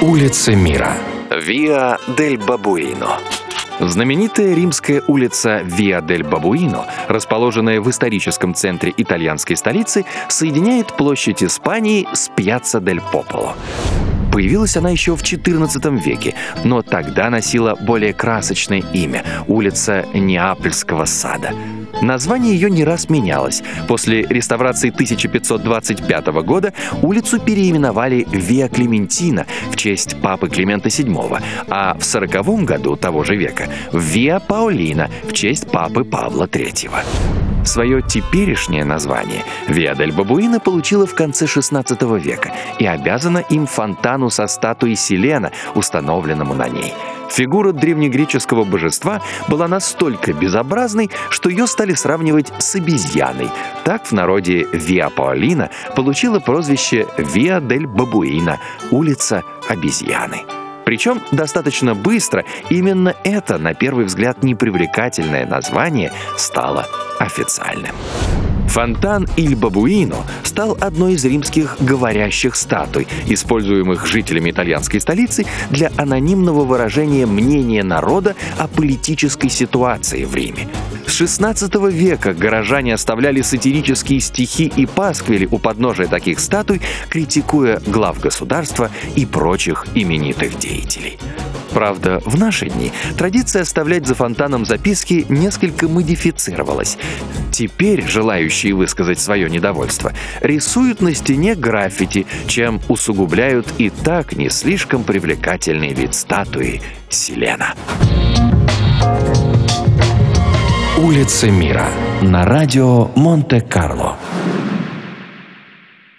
Улица мира. Виа дель Бабуино. Знаменитая римская улица Виа дель Бабуино, расположенная в историческом центре итальянской столицы, соединяет площадь Испании с Пьяцца дель Пополо. Появилась она еще в XIV веке, но тогда носила более красочное имя – улица Неапольского сада. Название ее не раз менялось. После реставрации 1525 года улицу переименовали Виа Клементина в честь папы Климента VII, а в 40 году того же века – Виа Паулина в честь папы Павла III. Свое теперешнее название Виадель Бабуина получила в конце XVI века и обязана им фонтану со статуей Селена, установленному на ней. Фигура древнегреческого божества была настолько безобразной, что ее стали сравнивать с обезьяной. Так в народе Виа Паолина получила прозвище Виа дель Бабуина – улица обезьяны. Причем достаточно быстро именно это, на первый взгляд, непривлекательное название стало официальным. Фонтан Иль Бабуино стал одной из римских говорящих статуй, используемых жителями итальянской столицы для анонимного выражения мнения народа о политической ситуации в Риме. С XVI века горожане оставляли сатирические стихи и пасквили у подножия таких статуй, критикуя глав государства и прочих именитых деятелей. Правда, в наши дни традиция оставлять за фонтаном записки несколько модифицировалась. Теперь желающие высказать свое недовольство рисуют на стене граффити, чем усугубляют и так не слишком привлекательный вид статуи Селена. Улица мира на радио Монте-Карло.